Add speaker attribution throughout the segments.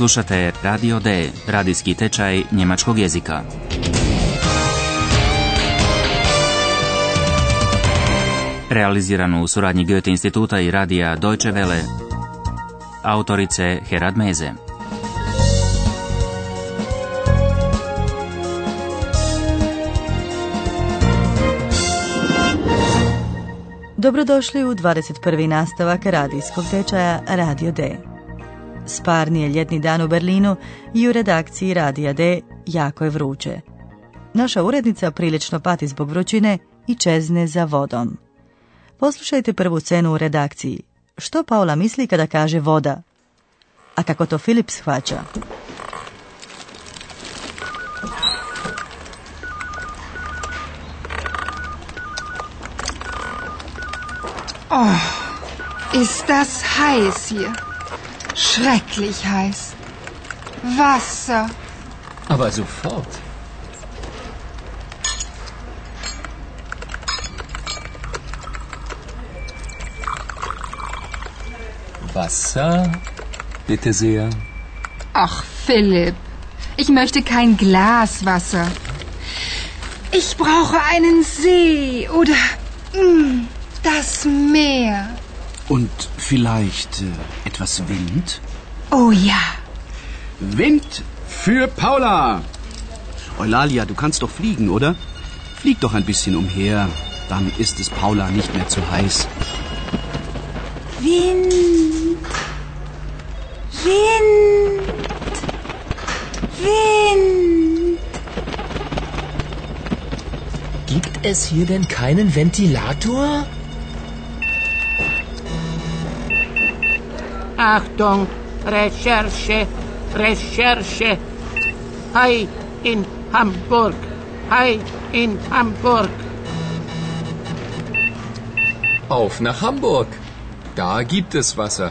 Speaker 1: Slušate Radio D, radijski tečaj njemačkog jezika. Realiziranu u suradnji Goethe instituta i radija Deutsche Welle. Autorice Herad Meze.
Speaker 2: Dobrodošli u 21. nastavak radijskog tečaja Radio D. Sparni je ljetni dan u Berlinu i u redakciji Radija D jako je vruće. Naša urednica prilično pati zbog vrućine i čezne za vodom. Poslušajte prvu scenu u redakciji. Što Paula misli kada kaže voda? A kako to Filip shvaća?
Speaker 3: Oh, ist das heiß hier. Schrecklich heiß. Wasser.
Speaker 4: Aber sofort. Wasser, bitte sehr.
Speaker 3: Ach, Philipp, ich möchte kein Glas Wasser. Ich brauche einen See oder mm, das Meer.
Speaker 5: Und vielleicht äh, etwas Wind?
Speaker 3: Oh ja.
Speaker 5: Wind für Paula! Eulalia, du kannst doch fliegen, oder? Flieg doch ein bisschen umher, dann ist es Paula nicht mehr zu heiß.
Speaker 2: Wind. Wind. Wind.
Speaker 4: Gibt es hier denn keinen Ventilator?
Speaker 6: Achtung, Recherche, Recherche. Hi in Hamburg, hi in Hamburg.
Speaker 4: Auf nach Hamburg. Da gibt es Wasser.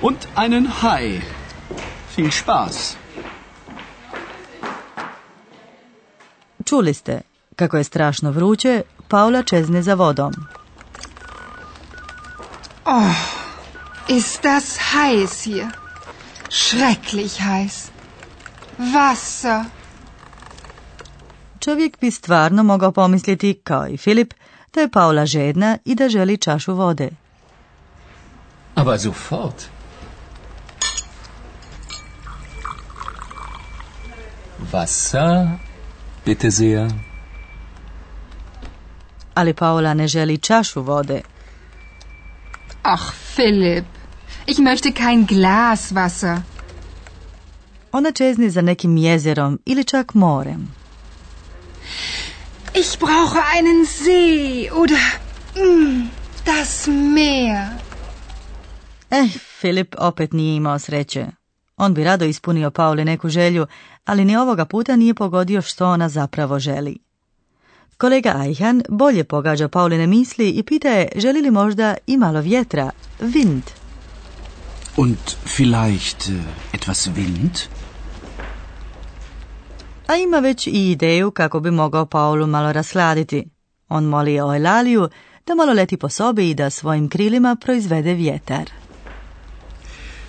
Speaker 5: Und einen Hai. Viel Spaß.
Speaker 2: Čuli ste, kako je strašno vruće, Paula čezne za vodom.
Speaker 3: Oh, ist das heiß hier. Schrecklich heiß. Wasser.
Speaker 2: Čovjek bi stvarno mogao pomisliti, kao i Filip, da je Paula žedna i da želi čašu vode.
Speaker 4: Aber sofort. Wasser, bitte sehr.
Speaker 2: Ali Paula ne želi čašu vode.
Speaker 3: Ach, Philipp, ich möchte kein Glas Wasser.
Speaker 2: Ona čezni za nekim jezerom ili čak morem.
Speaker 3: Ich brauche einen See oder mm, das Meer.
Speaker 2: Eh, Filip opet nije imao sreće. On bi rado ispunio Pauli neku želju, ali ni ovoga puta nije pogodio što ona zapravo želi. Kolega Ajhan bolje pogađa Pauline misli i pita je želi li možda i malo vjetra, wind.
Speaker 5: Und vielleicht äh, etwas Wind?
Speaker 2: A ima već i ideju kako bi mogao Paulu malo rasladiti. On moli o Elaliju da malo leti po sobi i da svojim krilima proizvede vjetar.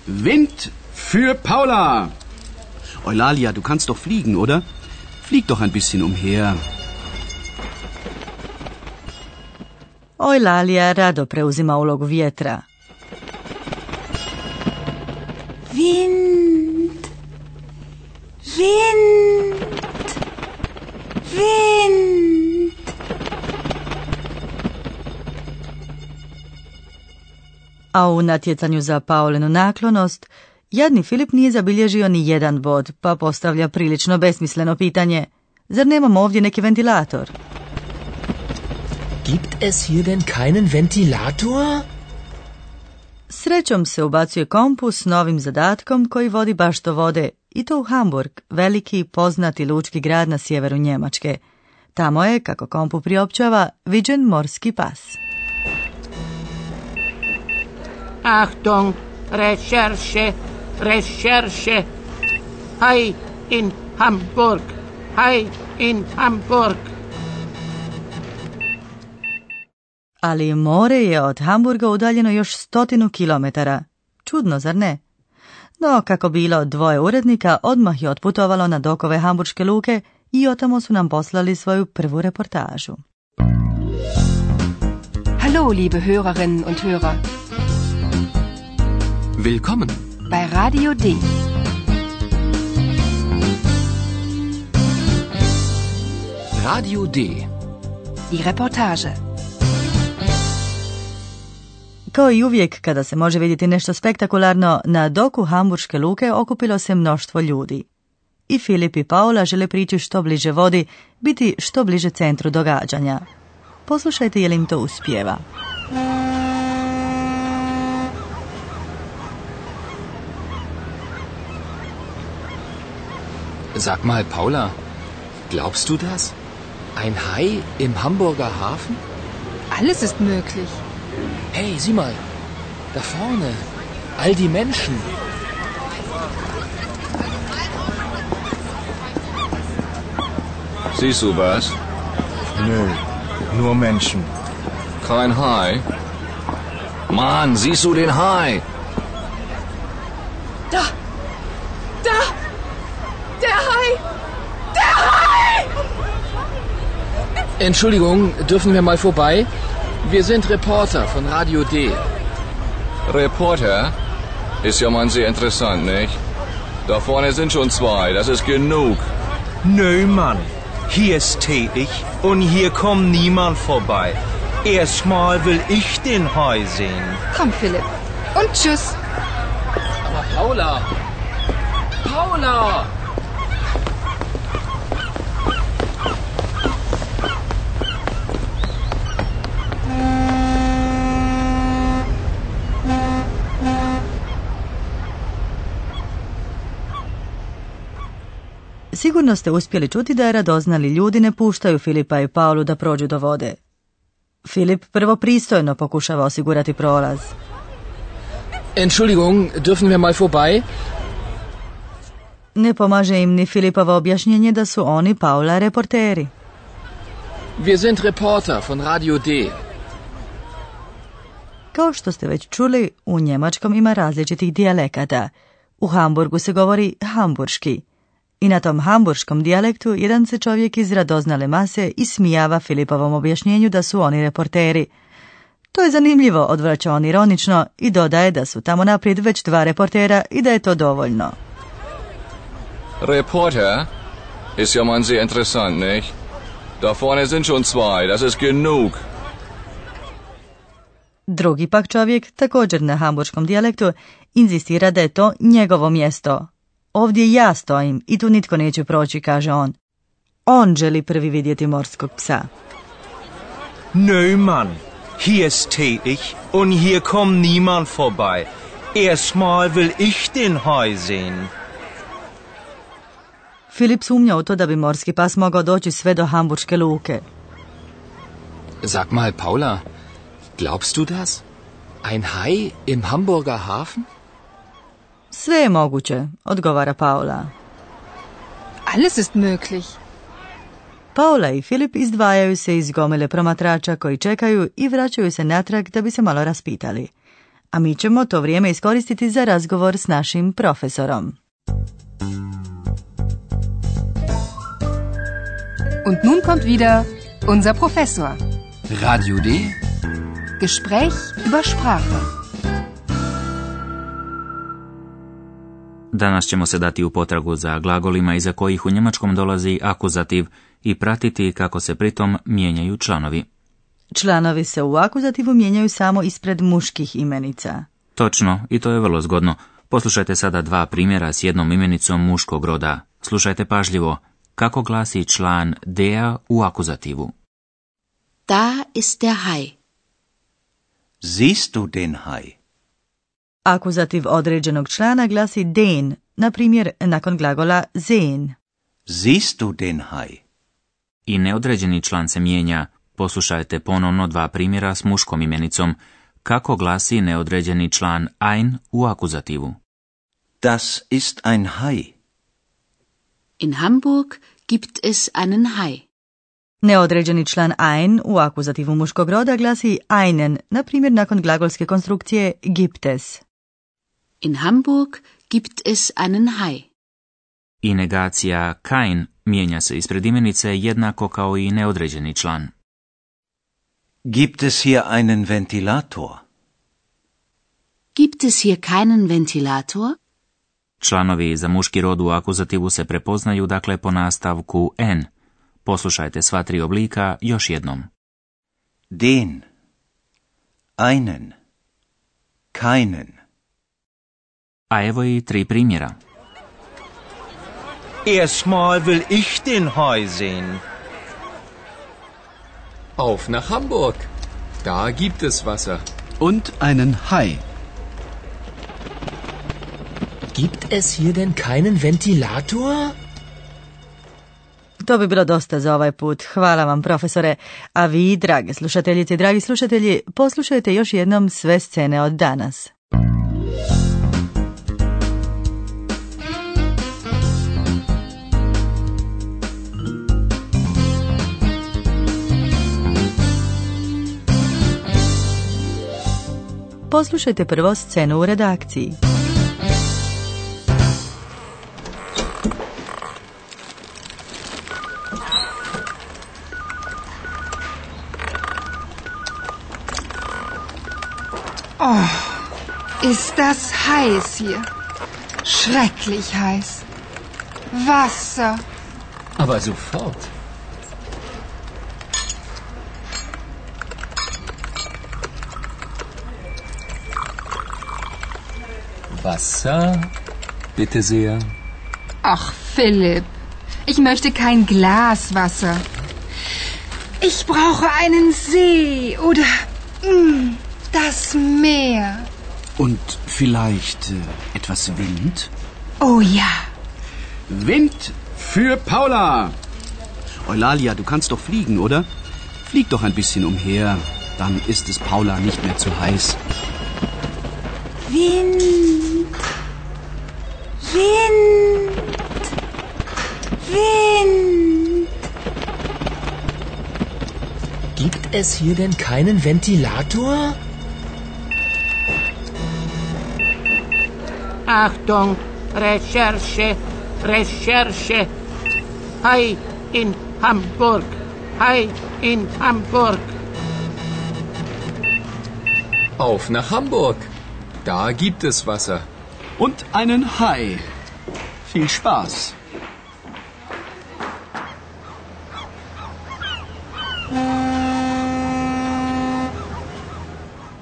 Speaker 5: Wind für Paula! Eulalia, du kannst doch fliegen, oder? Flieg doch ein bisschen umher.
Speaker 2: Ojlalija rado preuzima ulogu vjetra. Wind, wind, wind. A u natjecanju za Paulinu naklonost, jadni Filip nije zabilježio ni jedan bod, pa postavlja prilično besmisleno pitanje. Zar nemamo ovdje neki ventilator?
Speaker 4: Gibt es hier denn keinen Ventilator?
Speaker 2: Srećom se ubacuje kompus s novim zadatkom koji vodi baš do vode, i to u Hamburg, veliki poznati lučki grad na sjeveru Njemačke. Tamo je, kako kompu priopćava, viđen morski pas.
Speaker 6: Achtung, Recherche, Recherche. Hi in Hamburg, hi in Hamburg.
Speaker 2: Ali more je od Hamburga udaljeno još stotinu kilometara. Čudno, zar ne? No, kako bilo, dvoje urednika odmah je otputovalo na dokove Hamburške luke i otamo su nam poslali svoju prvu reportažu.
Speaker 3: Hallo, liebe Hörerinnen und Hörer.
Speaker 4: Willkommen.
Speaker 3: Bei Radio D.
Speaker 4: Radio D.
Speaker 3: Die Reportage.
Speaker 2: Kao i uvijek kada se može vidjeti nešto spektakularno, na doku Hamburške luke okupilo se mnoštvo ljudi. I Filip i Paula žele prići što bliže vodi, biti što bliže centru događanja. Poslušajte je li im to uspijeva.
Speaker 4: Sag mal, Paula, glaubst du das? Ein Hai im Hamburger Hafen?
Speaker 3: Alles ist möglich.
Speaker 4: Hey, sieh mal, da vorne, all die Menschen.
Speaker 7: Siehst du was?
Speaker 8: Nö, nur Menschen.
Speaker 7: Kein Hai. Mann, siehst du den Hai?
Speaker 3: Da! Da! Der Hai! Der Hai!
Speaker 4: Entschuldigung, dürfen wir mal vorbei? Wir sind Reporter von Radio D.
Speaker 7: Reporter? Ist ja mal sehr interessant, nicht? Da vorne sind schon zwei, das ist genug.
Speaker 8: Nö, Mann. Hier stehe ich und hier kommt niemand vorbei. Erstmal will ich den Hai sehen.
Speaker 3: Komm, Philipp. Und tschüss.
Speaker 4: Aber Paula! Paula!
Speaker 2: Sigurno ste uspjeli čuti da je radoznali ljudi ne puštaju Filipa i Paulu da prođu do vode. Filip prvo pristojno pokušava osigurati prolaz.
Speaker 4: Entschuldigung, dürfen wir mal vorbei?
Speaker 2: Ne pomaže im ni Filipovo objašnjenje da su oni Paula reporteri.
Speaker 4: Wir sind Reporter von Radio D.
Speaker 2: Kao što ste već čuli, u njemačkom ima različitih dijalekata. U Hamburgu se govori hamburški. I na tom hamburškom dijalektu jedan se čovjek iz radoznale mase ismijava Filipovom objašnjenju da su oni reporteri. To je zanimljivo, odvraća on ironično i dodaje da su tamo naprijed već dva reportera i da je to dovoljno.
Speaker 7: Reporter? Ist ja mal sehr interessant, nicht? Da vorne sind schon zwei, das ist genug.
Speaker 2: Drugi pak čovjek, također na hamburškom dijalektu, inzistira da je to njegovo mjesto. Ovdje ja stojim i tu nitko neće proći, kaže on. On želi prvi vidjeti morskog psa.
Speaker 8: Nö, Mann. Hier stehe ich und hier kommt niemand vorbei. Erstmal will ich den Hai sehen.
Speaker 2: Filip sumnja u to da bi morski pas mogao doći sve do hamburške luke.
Speaker 4: Sag mal, Paula, glaubst du das? Ein Hai im Hamburger Hafen?
Speaker 2: Sve je moguće, odgovara Paula.
Speaker 3: Alles ist möglich.
Speaker 2: Paula i Filip izdvajaju se iz gomile promatrača koji čekaju i vraćaju se natrag da bi se malo raspitali. A mi ćemo to vrijeme iskoristiti za razgovor s našim profesorom.
Speaker 3: Und nun kommt wieder unser Professor.
Speaker 4: Radio D?
Speaker 3: Gespräch über Sprache.
Speaker 1: Danas ćemo se dati u potragu za glagolima iza kojih u njemačkom dolazi akuzativ i pratiti kako se pritom mijenjaju članovi.
Speaker 2: Članovi se u akuzativu mijenjaju samo ispred muških imenica.
Speaker 1: Točno, i to je vrlo zgodno. Poslušajte sada dva primjera s jednom imenicom muškog roda. Slušajte pažljivo. Kako glasi član der u akuzativu?
Speaker 9: Da ist der Hai.
Speaker 8: Siehst du den Hai?
Speaker 2: Akuzativ određenog člana glasi den, na primjer nakon glagola sehen.
Speaker 8: Siehst du den Hai?
Speaker 1: I neodređeni član se mijenja. Poslušajte ponovno dva primjera s muškom imenicom. Kako glasi neodređeni član ein u akuzativu?
Speaker 8: Das ist ein Hai.
Speaker 9: In Hamburg gibt es einen Hai.
Speaker 2: Neodređeni član ein u akuzativu muškog roda glasi einen, na primjer nakon glagolske konstrukcije gibt es.
Speaker 9: In Hamburg gibt es einen Hai.
Speaker 1: I negacija kein mijenja se ispred imenice jednako kao i neodređeni član.
Speaker 10: Gibt es hier einen Ventilator?
Speaker 9: Gibt es hier keinen Ventilator?
Speaker 1: Članovi za muški rod u akuzativu se prepoznaju dakle po nastavku n. Poslušajte sva tri oblika još jednom.
Speaker 10: Den. Einen. Keinen.
Speaker 1: I tri primjera.
Speaker 8: Erstmal will ich den Hai sehen.
Speaker 4: Auf nach Hamburg. Da gibt es Wasser.
Speaker 5: Und einen Hai.
Speaker 4: Gibt es hier denn keinen Ventilator?
Speaker 2: To bi bilo dosta za ovaj put. Hvala vam, profesore. A vi, drage slušateljice i dragi slušatelji, poslušajte još jednom sve scene od danas. Poslušajte prvo scenu u redakciji.
Speaker 3: Oh, ist das heiß hier. Schrecklich heiß. Wasser.
Speaker 4: Aber sofort. Wasser? Bitte sehr.
Speaker 3: Ach, Philipp, ich möchte kein Glas Wasser. Ich brauche einen See oder mm, das Meer.
Speaker 5: Und vielleicht äh, etwas Wind?
Speaker 3: Oh ja.
Speaker 5: Wind für Paula. Eulalia, du kannst doch fliegen, oder? Flieg doch ein bisschen umher. Dann ist es Paula nicht mehr zu heiß.
Speaker 3: Wind. Wind. Wind.
Speaker 4: Gibt es hier denn keinen Ventilator?
Speaker 6: Achtung, Recherche, Recherche. Hai in Hamburg. Hai in Hamburg.
Speaker 4: Auf nach Hamburg. Da gibt es Wasser.
Speaker 5: Und einen Hai. Viel Spaß.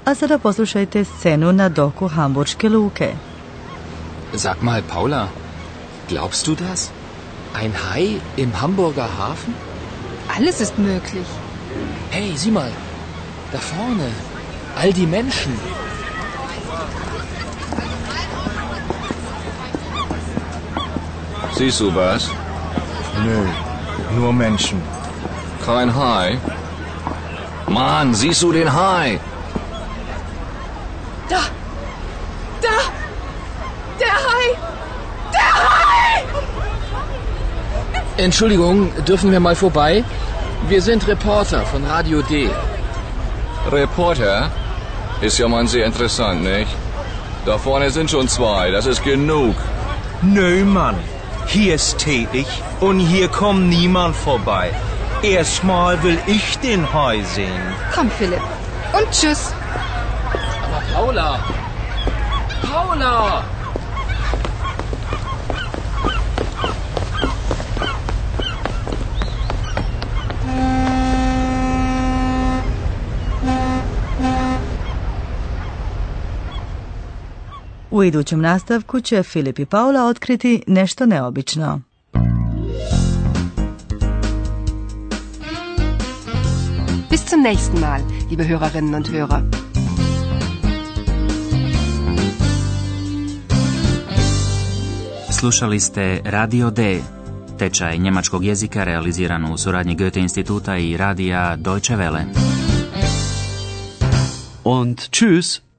Speaker 2: A sada poslušajte scenu na doku Hamburške luke.
Speaker 4: Sag mal, Paula, glaubst du das? Ein Hai im Hamburger Hafen?
Speaker 3: Alles ist möglich.
Speaker 4: Hey, sieh mal, da vorne, all die Menschen.
Speaker 7: Siehst du was?
Speaker 8: Nö, nur Menschen.
Speaker 7: Kein Hai. Mann, siehst du den Hai?
Speaker 3: Da! Da! Der Hai! Der Hai!
Speaker 4: Entschuldigung, dürfen wir mal vorbei? Wir sind Reporter von Radio D.
Speaker 7: Reporter? Ist ja mal sehr interessant, nicht? Da vorne sind schon zwei, das ist genug.
Speaker 8: Nö, Mann. Hier stehe ich und hier kommt niemand vorbei. Erstmal will ich den Hai sehen.
Speaker 3: Komm, Philipp. Und tschüss.
Speaker 4: Aber Paula! Paula!
Speaker 2: U idućem nastavku će Filip i Paula otkriti nešto neobično.
Speaker 3: Bis zum nächsten Mal, liebe Hörerinnen und Hörer.
Speaker 1: Slušali ste Radio D, tečaj njemačkog jezika realiziran u suradnji Goethe instituta i radija Deutsche Welle.
Speaker 5: Und tschüss.